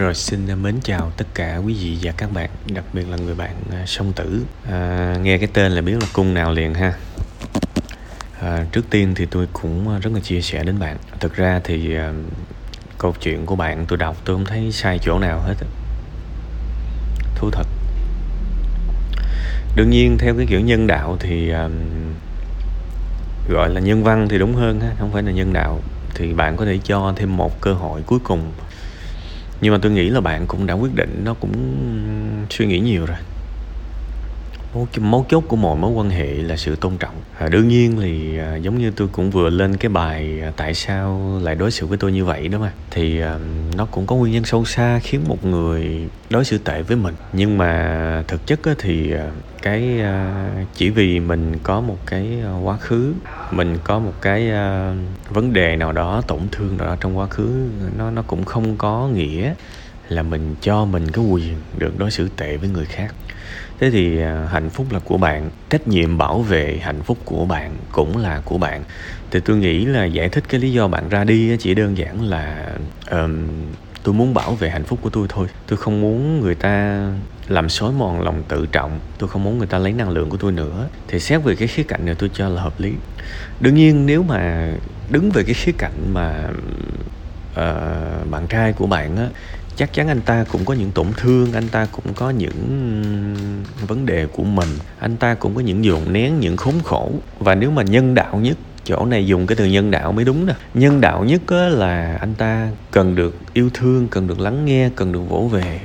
Rồi xin mến chào tất cả quý vị và các bạn, đặc biệt là người bạn à, song tử. À, nghe cái tên là biết là cung nào liền ha. À, trước tiên thì tôi cũng à, rất là chia sẻ đến bạn. Thực ra thì à, câu chuyện của bạn tôi đọc tôi không thấy sai chỗ nào hết. Thú thật. Đương nhiên theo cái kiểu nhân đạo thì à, gọi là nhân văn thì đúng hơn ha, không phải là nhân đạo thì bạn có thể cho thêm một cơ hội cuối cùng nhưng mà tôi nghĩ là bạn cũng đã quyết định, nó cũng suy nghĩ nhiều rồi mấu, mấu chốt của mọi mối quan hệ là sự tôn trọng. À, đương nhiên thì à, giống như tôi cũng vừa lên cái bài à, tại sao lại đối xử với tôi như vậy đó mà. Thì à, nó cũng có nguyên nhân sâu xa khiến một người đối xử tệ với mình. Nhưng mà thực chất á, thì à, cái à, chỉ vì mình có một cái à, quá khứ mình có một cái à, vấn đề nào đó tổn thương nào đó trong quá khứ nó nó cũng không có nghĩa là mình cho mình cái quyền được đối xử tệ với người khác thế thì à, hạnh phúc là của bạn trách nhiệm bảo vệ hạnh phúc của bạn cũng là của bạn. Thì tôi nghĩ là giải thích cái lý do bạn ra đi chỉ đơn giản là um, tôi muốn bảo vệ hạnh phúc của tôi thôi. Tôi không muốn người ta làm xói mòn lòng tự trọng tôi không muốn người ta lấy năng lượng của tôi nữa. Thì xét về cái khía cạnh này tôi cho là hợp lý. Đương nhiên nếu mà đứng về cái khía cạnh mà uh, bạn trai của bạn á chắc chắn anh ta cũng có những tổn thương, anh ta cũng có những vấn đề của mình, anh ta cũng có những dồn nén, những khốn khổ. Và nếu mà nhân đạo nhất, chỗ này dùng cái từ nhân đạo mới đúng nè nhân đạo nhất là anh ta cần được yêu thương, cần được lắng nghe, cần được vỗ về.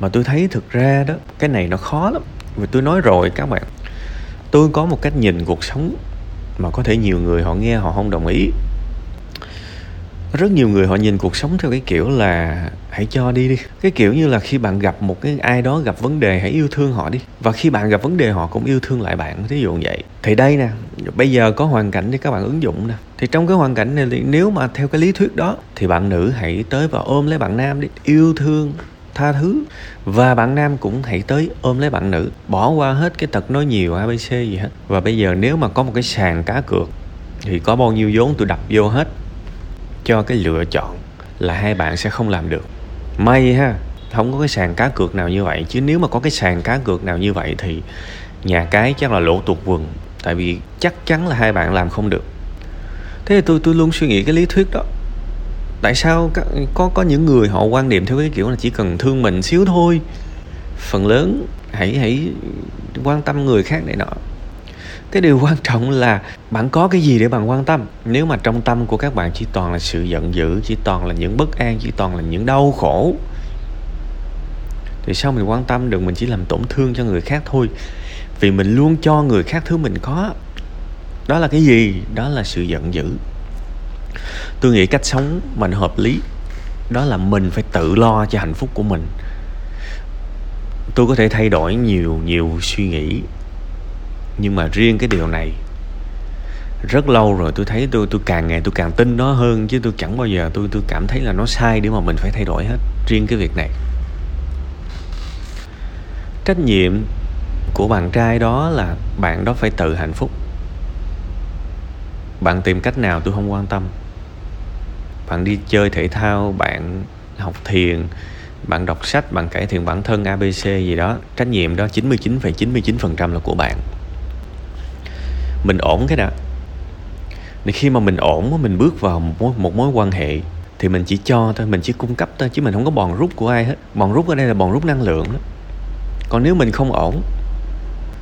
Mà tôi thấy thực ra đó, cái này nó khó lắm. Vì tôi nói rồi các bạn, tôi có một cách nhìn cuộc sống mà có thể nhiều người họ nghe, họ không đồng ý rất nhiều người họ nhìn cuộc sống theo cái kiểu là hãy cho đi đi. Cái kiểu như là khi bạn gặp một cái ai đó gặp vấn đề, hãy yêu thương họ đi. Và khi bạn gặp vấn đề, họ cũng yêu thương lại bạn. Thí dụ như vậy. Thì đây nè, bây giờ có hoàn cảnh để các bạn ứng dụng nè. Thì trong cái hoàn cảnh này thì nếu mà theo cái lý thuyết đó, thì bạn nữ hãy tới và ôm lấy bạn nam đi. Yêu thương, tha thứ. Và bạn nam cũng hãy tới ôm lấy bạn nữ. Bỏ qua hết cái tật nói nhiều abc gì hết. Và bây giờ nếu mà có một cái sàn cá cược, thì có bao nhiêu vốn tôi đập vô hết cho cái lựa chọn là hai bạn sẽ không làm được. May ha, không có cái sàn cá cược nào như vậy. Chứ nếu mà có cái sàn cá cược nào như vậy thì nhà cái chắc là lỗ tuột quần. Tại vì chắc chắn là hai bạn làm không được. Thế thì tôi tôi luôn suy nghĩ cái lý thuyết đó. Tại sao có có những người họ quan niệm theo cái kiểu là chỉ cần thương mình xíu thôi. Phần lớn hãy hãy quan tâm người khác này nọ cái điều quan trọng là bạn có cái gì để bạn quan tâm? Nếu mà trong tâm của các bạn chỉ toàn là sự giận dữ, chỉ toàn là những bất an, chỉ toàn là những đau khổ, thì sao mình quan tâm được mình chỉ làm tổn thương cho người khác thôi? Vì mình luôn cho người khác thứ mình có. Đó là cái gì? Đó là sự giận dữ. Tôi nghĩ cách sống mình hợp lý. Đó là mình phải tự lo cho hạnh phúc của mình. Tôi có thể thay đổi nhiều nhiều suy nghĩ nhưng mà riêng cái điều này rất lâu rồi tôi thấy tôi tôi càng ngày tôi càng tin nó hơn chứ tôi chẳng bao giờ tôi tôi cảm thấy là nó sai để mà mình phải thay đổi hết riêng cái việc này. Trách nhiệm của bạn trai đó là bạn đó phải tự hạnh phúc. Bạn tìm cách nào tôi không quan tâm. Bạn đi chơi thể thao bạn học thiền bạn đọc sách bạn cải thiện bản thân abc gì đó trách nhiệm đó 99,99% là của bạn mình ổn cái đã. Thì khi mà mình ổn mình bước vào một mối, một mối quan hệ thì mình chỉ cho thôi mình chỉ cung cấp thôi chứ mình không có bòn rút của ai hết. Bòn rút ở đây là bòn rút năng lượng đó. Còn nếu mình không ổn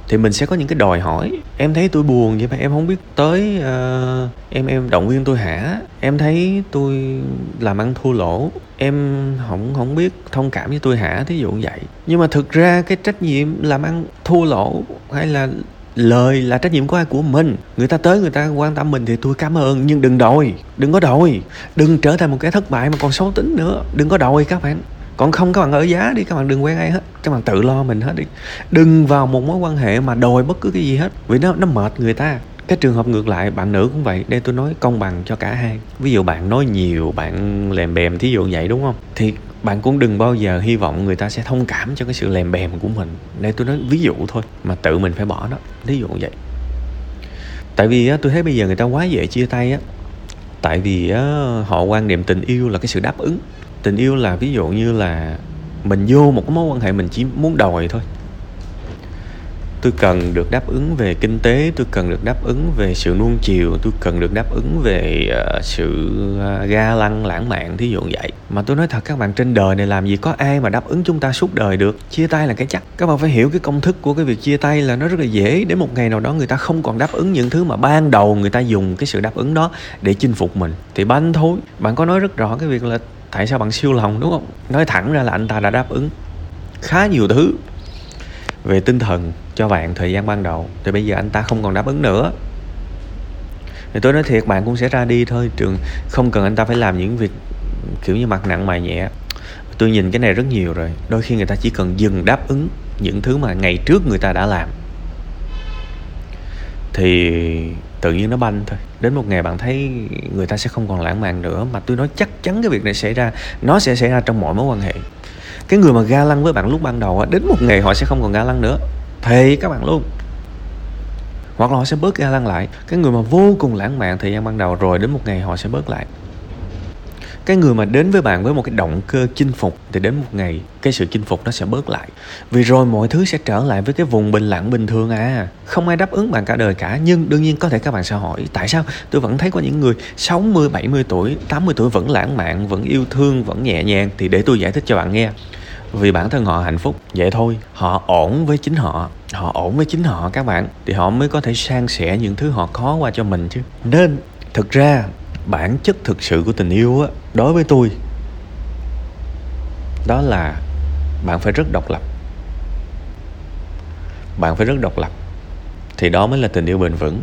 thì mình sẽ có những cái đòi hỏi. Em thấy tôi buồn vậy mà em không biết tới uh, em em động viên tôi hả? Em thấy tôi làm ăn thua lỗ. Em không không biết thông cảm với tôi hả? Thí dụ như vậy. Nhưng mà thực ra cái trách nhiệm làm ăn thua lỗ hay là lời là trách nhiệm của ai? Của mình. Người ta tới, người ta quan tâm mình thì tôi cảm ơn, nhưng đừng đòi. Đừng có đòi. Đừng trở thành một cái thất bại mà còn xấu tính nữa. Đừng có đòi các bạn. Còn không, các bạn ở giá đi, các bạn đừng quen ai hết. Các bạn tự lo mình hết đi. Đừng vào một mối quan hệ mà đòi bất cứ cái gì hết, vì nó nó mệt người ta cái trường hợp ngược lại bạn nữ cũng vậy. Đây tôi nói công bằng cho cả hai. Ví dụ bạn nói nhiều bạn lèm bèm thí dụ vậy đúng không? Thì bạn cũng đừng bao giờ hy vọng người ta sẽ thông cảm cho cái sự lèm bèm của mình. Đây tôi nói ví dụ thôi mà tự mình phải bỏ đó ví dụ vậy. Tại vì á, tôi thấy bây giờ người ta quá dễ chia tay á. Tại vì á, họ quan niệm tình yêu là cái sự đáp ứng. Tình yêu là ví dụ như là mình vô một cái mối quan hệ mình chỉ muốn đòi thôi tôi cần được đáp ứng về kinh tế tôi cần được đáp ứng về sự nuông chiều tôi cần được đáp ứng về uh, sự uh, ga lăng lãng mạn thí dụ vậy. Mà tôi nói thật các bạn trên đời này làm gì có ai mà đáp ứng chúng ta suốt đời được? Chia tay là cái chắc. Các bạn phải hiểu cái công thức của cái việc chia tay là nó rất là dễ. Đến một ngày nào đó người ta không còn đáp ứng những thứ mà ban đầu người ta dùng cái sự đáp ứng đó để chinh phục mình. Thì banh thôi. Bạn có nói rất rõ cái việc là tại sao bạn siêu lòng đúng không? Nói thẳng ra là anh ta đã đáp ứng khá nhiều thứ về tinh thần cho bạn thời gian ban đầu, thì bây giờ anh ta không còn đáp ứng nữa. Thì tôi nói thiệt, bạn cũng sẽ ra đi thôi, trường không cần anh ta phải làm những việc, kiểu như, mặt nặng mày nhẹ. Tôi nhìn cái này rất nhiều rồi, đôi khi người ta chỉ cần dừng đáp ứng những thứ mà ngày trước người ta đã làm. Thì tự nhiên nó banh thôi. Đến một ngày bạn thấy người ta sẽ không còn lãng mạn nữa, mà tôi nói chắc chắn cái việc này xảy ra, nó sẽ xảy ra trong mọi mối quan hệ cái người mà ga lăng với bạn lúc ban đầu đến một ngày họ sẽ không còn ga lăng nữa. Thì các bạn luôn. Hoặc là họ sẽ bớt ga lăng lại. Cái người mà vô cùng lãng mạn thời gian ban đầu, rồi đến một ngày họ sẽ bớt lại cái người mà đến với bạn với một cái động cơ chinh phục thì đến một ngày cái sự chinh phục nó sẽ bớt lại. Vì rồi mọi thứ sẽ trở lại với cái vùng bình lặng bình thường à. Không ai đáp ứng bạn cả đời cả nhưng đương nhiên có thể các bạn sẽ hỏi tại sao tôi vẫn thấy có những người 60, 70 tuổi 80 tuổi vẫn lãng mạn vẫn yêu thương vẫn nhẹ nhàng? Thì để tôi giải thích cho bạn nghe. Vì bản thân họ hạnh phúc vậy thôi họ ổn với chính họ họ ổn với chính họ các bạn thì họ mới có thể san sẻ những thứ họ khó qua cho mình chứ. Nên thực ra bản chất thực sự của tình yêu á, đối với tôi, đó là bạn phải rất độc lập. Bạn phải rất độc lập, thì đó mới là tình yêu bền vững.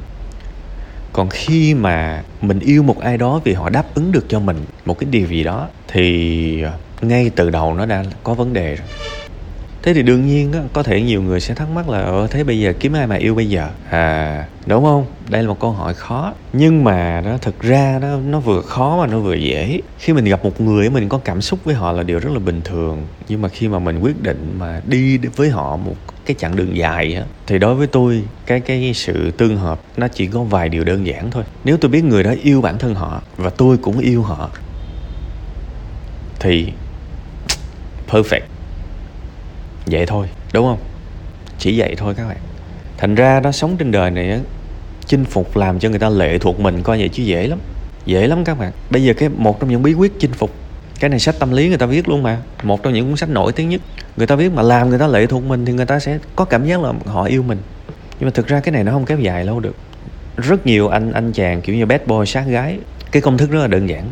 Còn khi mà mình yêu một ai đó vì họ đáp ứng được cho mình một cái điều gì đó, thì ngay từ đầu nó đã có vấn đề rồi thế thì đương nhiên á, có thể nhiều người sẽ thắc mắc là ờ thế bây giờ kiếm ai mà yêu bây giờ? À đúng không? Đây là một câu hỏi khó. Nhưng mà nó thực ra nó nó vừa khó mà nó vừa dễ. Khi mình gặp một người mình có cảm xúc với họ là điều rất là bình thường. Nhưng mà khi mà mình quyết định mà đi với họ một cái chặng đường dài á thì đối với tôi cái cái sự tương hợp nó chỉ có vài điều đơn giản thôi. Nếu tôi biết người đó yêu bản thân họ và tôi cũng yêu họ thì perfect vậy thôi đúng không? Chỉ vậy thôi các bạn. Thành ra nó sống trên đời này á chinh phục làm cho người ta lệ thuộc mình coi vậy chứ dễ lắm. Dễ lắm các bạn. Bây giờ cái một trong những bí quyết chinh phục cái này sách tâm lý người ta viết luôn mà. Một trong những cuốn sách nổi tiếng nhất. Người ta viết mà làm người ta lệ thuộc mình thì người ta sẽ có cảm giác là họ yêu mình. Nhưng mà thực ra cái này nó không kéo dài lâu được. Rất nhiều anh anh chàng kiểu như bad boy sát gái cái công thức rất là đơn giản.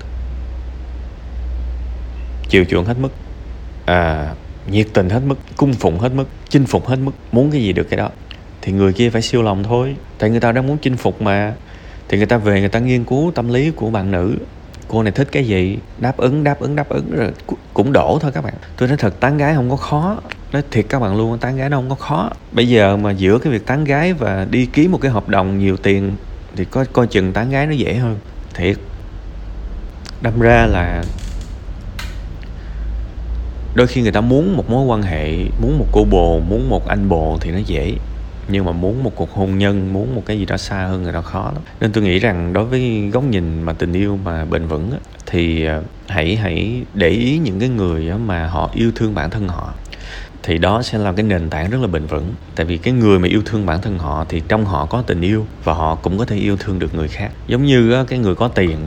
Chiều chuộng hết mức. À, nhiệt tình hết mức, cung phụng hết mức, chinh phục hết mức, muốn cái gì được cái đó. Thì người kia phải siêu lòng thôi. Tại người ta đang muốn chinh phục mà. Thì người ta về, người ta nghiên cứu tâm lý của bạn nữ. Cô này thích cái gì? Đáp ứng đáp ứng đáp ứng, rồi cũng đổ thôi các bạn. Tôi nói thật, tán gái không có khó. Nói thiệt các bạn luôn, tán gái nó không có khó. Bây giờ mà giữa cái việc tán gái và đi ký một cái hợp đồng nhiều tiền, thì coi coi chừng tán gái nó dễ hơn. Thiệt. Đâm ra là đôi khi người ta muốn một mối quan hệ, muốn một cô bồ, muốn một anh bồ thì nó dễ. Nhưng mà muốn một cuộc hôn nhân, muốn một cái gì đó xa hơn người ta khó lắm. Nên tôi nghĩ rằng đối với góc nhìn mà tình yêu mà bền vững thì ờ, hãy hãy để ý những cái người mà họ yêu thương bản thân họ. Thì đó sẽ là cái nền tảng rất là bền vững. Tại vì cái người mà yêu thương bản thân họ thì trong họ có tình yêu và họ cũng có thể yêu thương được người khác. Giống như cái người có tiền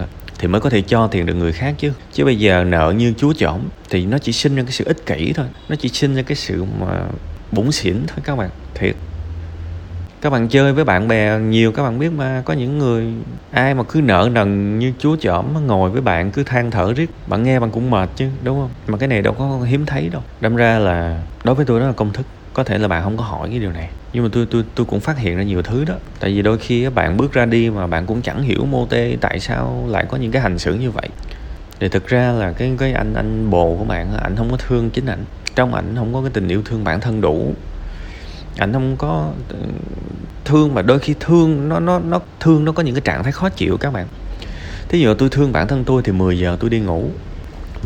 thì mới có thể cho tiền được người khác chứ. Chứ bây giờ nợ như chúa chỏm thì nó chỉ sinh ra cái sự ích kỷ thôi. Nó chỉ sinh ra cái sự mà bủng xỉn thôi các bạn, thiệt. Các bạn chơi với bạn bè nhiều, các bạn biết mà, có những người, ai mà cứ nợ nần như chúa chỏm ngồi với bạn cứ than thở riết, bạn nghe bạn cũng mệt chứ, đúng không? Mà cái này đâu có hiếm thấy đâu. Đâm ra là đối với tôi đó là công thức có thể là bạn không có hỏi cái điều này. Nhưng mà tôi tôi tôi cũng phát hiện ra nhiều thứ đó. Tại vì đôi khi bạn bước ra đi mà bạn cũng chẳng hiểu mô tê tại sao lại có những cái hành xử như vậy. Thì thực ra là cái cái anh anh bồ của bạn ảnh không có thương chính ảnh. Trong ảnh không có cái tình yêu thương bản thân đủ. Ảnh không có ờ, thương mà đôi khi thương, nó nó nó, thương nó có những cái trạng thái khó chịu các bạn. Thí dụ tôi thương bản thân tôi thì 10 giờ tôi đi ngủ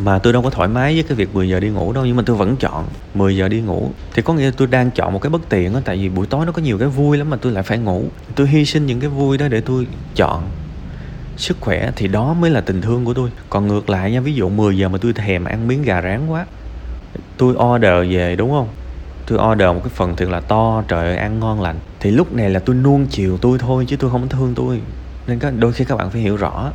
mà tôi đâu có thoải mái với cái việc 10 giờ đi ngủ đâu, nhưng mà tôi vẫn chọn 10 giờ đi ngủ. Thì có nghĩa là tôi đang chọn một cái bất tiện đó tại vì buổi tối nó có nhiều cái vui lắm mà tôi lại phải ngủ. Tôi hy sinh những cái vui đó để tôi chọn sức khỏe, thì đó mới là tình thương của tôi. Còn ngược lại nha, ví dụ 10 giờ mà tôi thèm ăn miếng gà rán quá, tôi order về, đúng không? Tôi order một cái phần thiệt là to, trời ơi, ăn ngon lành. Thì lúc này là tôi nuông chiều tôi thôi, chứ tôi không thương tôi. Nên có, đôi khi các bạn phải hiểu rõ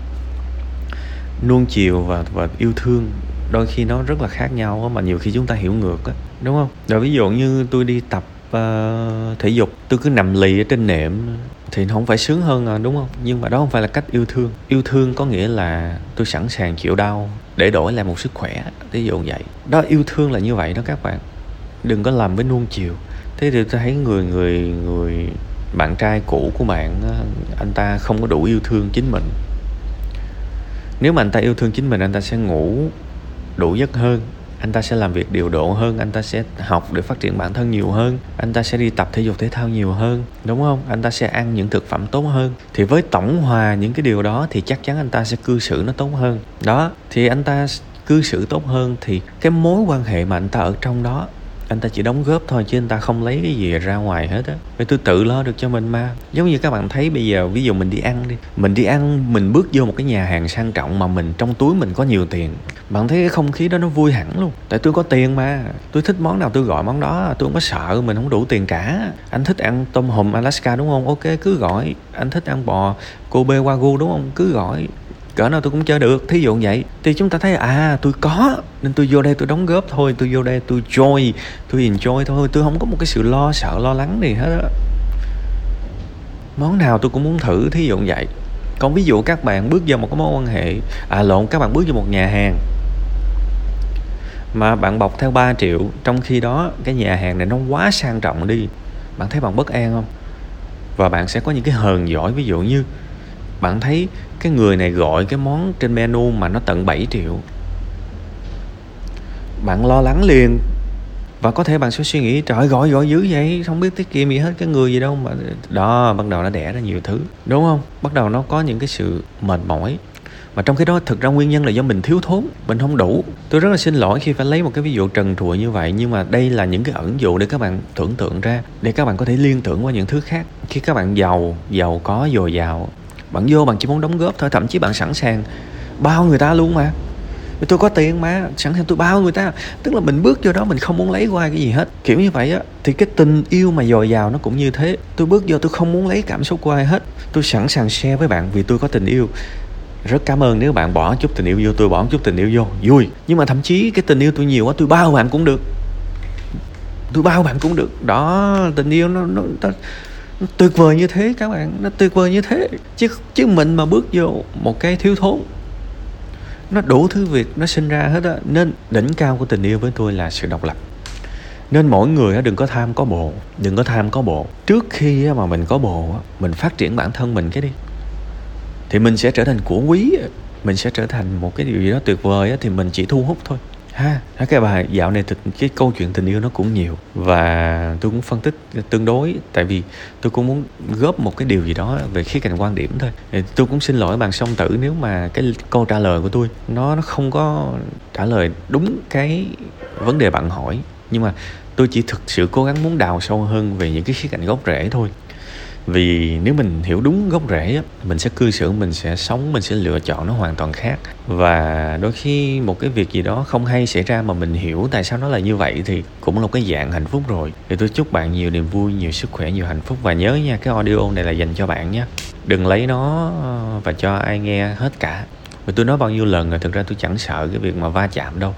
nuông chiều và và yêu thương đôi khi nó rất là khác nhau mà nhiều khi chúng ta hiểu ngược á đúng không? Rồi ví dụ như tôi đi tập uh, thể dục tôi cứ nằm lì ở trên nệm thì nó không phải sướng hơn à, đúng không? Nhưng mà đó không phải là cách yêu thương. Yêu thương có nghĩa là tôi sẵn sàng chịu đau để đổi lại một sức khỏe ví dụ vậy. Đó yêu thương là như vậy đó các bạn. Đừng có làm với nuông chiều. Thế thì tôi thấy người người người bạn trai cũ của bạn anh ta không có đủ yêu thương chính mình nếu mà anh ta yêu thương chính mình, anh ta sẽ ngủ đủ giấc hơn. Anh ta sẽ làm việc điều độ hơn. Anh ta sẽ học để phát triển bản thân nhiều hơn. Anh ta sẽ đi tập thể dục thể thao nhiều hơn, đúng không? Anh ta sẽ ăn những thực phẩm tốt hơn. Thì với tổng hòa những cái điều đó thì chắc chắn anh ta sẽ cư xử nó tốt hơn. Đó, thì anh ta cư xử tốt hơn thì cái mối quan hệ mà anh ta ở trong đó anh ta chỉ đóng góp thôi chứ anh ta không lấy cái gì ra ngoài hết á. Vì tôi tự lo được cho mình mà. Giống như các bạn thấy bây giờ, ví dụ mình đi ăn đi. Mình đi ăn, mình bước vô một cái nhà hàng sang trọng mà mình, trong túi mình có nhiều tiền. Bạn thấy cái không khí đó nó vui hẳn luôn. Tại tôi có tiền mà. Tôi thích món nào tôi gọi món đó. Tôi không có sợ mình không đủ tiền cả. Anh thích ăn tôm hùm alaska đúng không? Ok, cứ gọi. Anh thích ăn bò kobe wagyu đúng không? Cứ gọi cỡ nào tôi cũng chơi được, thí dụ vậy. Thì chúng ta thấy à tôi có, nên tôi vô đây tôi đóng góp thôi, tôi vô đây tôi joy, tôi enjoy thôi. Tôi không có một cái sự lo, sợ, lo lắng gì hết á. Món nào tôi cũng muốn thử, thí dụ vậy. Còn ví dụ các bạn bước vào một cái mối quan hệ à lộn, các bạn bước vào một nhà hàng, mà bạn bọc theo 3 triệu, trong khi đó cái nhà hàng này nó quá sang trọng đi, bạn thấy bạn bất an không? Và bạn sẽ có những cái hờn giỏi ví dụ như bạn thấy cái người này gọi cái món trên menu mà nó tận 7 triệu. Bạn lo lắng liền. Và có thể bạn sẽ suy nghĩ, trời gọi gọi dữ vậy? Không biết tiết kiệm gì hết cái người gì đâu mà đó, bắt đầu nó đẻ ra nhiều thứ. Đúng không? Bắt đầu nó có những cái sự mệt mỏi. Mà trong cái đó, thực ra nguyên nhân là do mình thiếu thốn, mình không đủ. Tôi rất là xin lỗi khi phải lấy một cái ví dụ trần trụi như vậy, nhưng mà đây là những cái ẩn dụ để các bạn tưởng tượng ra, để các bạn có thể liên tưởng qua những thứ khác. Khi các bạn giàu giàu có, dồi dào bạn vô bạn chỉ muốn đóng góp thôi thậm chí bạn sẵn sàng bao người ta luôn mà. Tôi có tiền mà sẵn sàng tôi bao người ta. Tức là mình bước vô đó mình không muốn lấy qua cái gì hết. Kiểu như vậy á thì cái tình yêu mà dồi dào nó cũng như thế. Tôi bước vô tôi không muốn lấy cảm xúc của ai hết. Tôi sẵn sàng share với bạn vì tôi có tình yêu. Rất cảm ơn nếu bạn bỏ chút tình yêu vô tôi bỏ chút tình yêu vô. Vui. Nhưng mà thậm chí cái tình yêu tôi nhiều quá tôi bao bạn cũng được. Tôi bao bạn cũng được. Đó tình yêu nó nó, nó nó tuyệt vời như thế các bạn, nó tuyệt vời như thế. Chứ chứ mình mà bước vô một cái thiếu thốn, nó đủ thứ việc nó sinh ra hết á. Nên đỉnh cao của tình yêu với tôi là sự độc lập. Nên mỗi người đừng có tham có bộ, đừng có tham có bộ. Trước khi mà mình có bộ mình phát triển bản thân mình cái đi, thì mình sẽ trở thành của quý mình sẽ trở thành một cái điều gì đó tuyệt vời thì mình chỉ thu hút thôi ha? Cái bài dạo này thực cái câu chuyện tình yêu nó cũng nhiều và tôi cũng phân tích tương đối, tại vì tôi cũng muốn góp một cái điều gì đó về khía cạnh quan điểm thôi. Tôi cũng xin lỗi bạn song tử nếu mà cái câu trả lời của tôi nó nó không có trả lời đúng cái vấn đề bạn hỏi. Nhưng mà tôi chỉ thực sự cố gắng muốn đào sâu hơn về những cái khía cạnh gốc rễ thôi vì nếu mình hiểu đúng gốc rễ mình sẽ cư xử, mình sẽ sống, mình sẽ lựa chọn nó hoàn toàn khác. Và đôi khi một cái việc gì đó không hay xảy ra mà mình hiểu tại sao nó là như vậy thì cũng là một cái dạng hạnh phúc rồi. Thì tôi chúc bạn nhiều niềm vui, nhiều sức khỏe, nhiều hạnh phúc. Và nhớ nha, cái audio này là dành cho bạn nhé. Đừng lấy nó ờ, và cho ai nghe hết cả. Và tôi nói bao nhiêu lần rồi, thực ra tôi chẳng sợ cái việc mà va chạm đâu.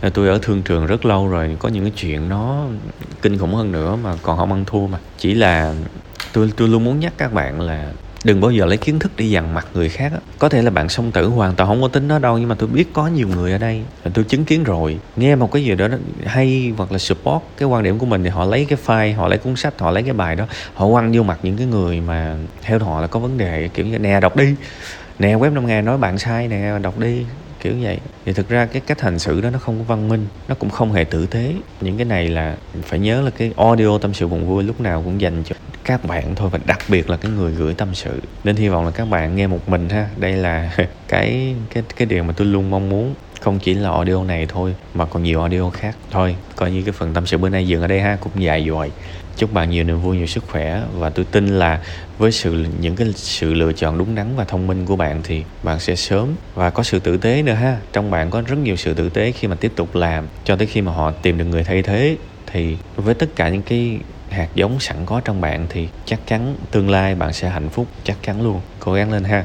Ờ, tôi ở thương trường rất lâu rồi, có những cái chuyện nó kinh khủng hơn nữa mà còn không ăn thua mà. Chỉ là tôi tôi luôn muốn nhắc các bạn là đừng bao giờ lấy kiến thức đi dằn mặt người khác có thể là bạn song tử hoàn toàn không có tính đó đâu, nhưng mà tôi biết có nhiều người ở đây tôi chứng kiến rồi. Nghe một cái gì đó hay hoặc là support cái quan điểm của mình thì họ lấy cái file, họ lấy cuốn sách, họ lấy cái bài đó, họ quăng vô mặt những cái người mà theo họ là có vấn đề, kiểu như, nè, đọc đi. Nè, web năm ngày nói bạn sai nè, đọc đi. Kiểu vậy. Thì thực ra cái cách hành xử đó nó không có văn minh, nó cũng không hề tử tế. Những cái này là, phải nhớ là cái audio tâm sự buồn vui lúc nào cũng dành cho các bạn thôi và đặc biệt là cái người gửi tâm sự. Nên hy vọng là các bạn nghe một mình ha. Đây là cái cái cái điều mà tôi luôn mong muốn. Không chỉ là audio này thôi, mà còn nhiều audio khác. Thôi, coi như cái phần tâm sự bữa nay dừng ở đây ha. Cũng dài dội chúc bạn nhiều niềm vui, nhiều sức khỏe. Và tôi tin là với sự, những cái sự lựa chọn đúng đắn và thông minh của bạn thì bạn sẽ sớm và có sự tử tế nữa ha. Trong bạn có rất nhiều sự tử tế khi mà tiếp tục làm. Cho tới khi mà họ tìm được người thay thế, thì với tất cả những cái hạt giống sẵn có trong bạn thì chắc chắn tương lai bạn sẽ hạnh phúc chắc chắn luôn. Cố gắng lên ha.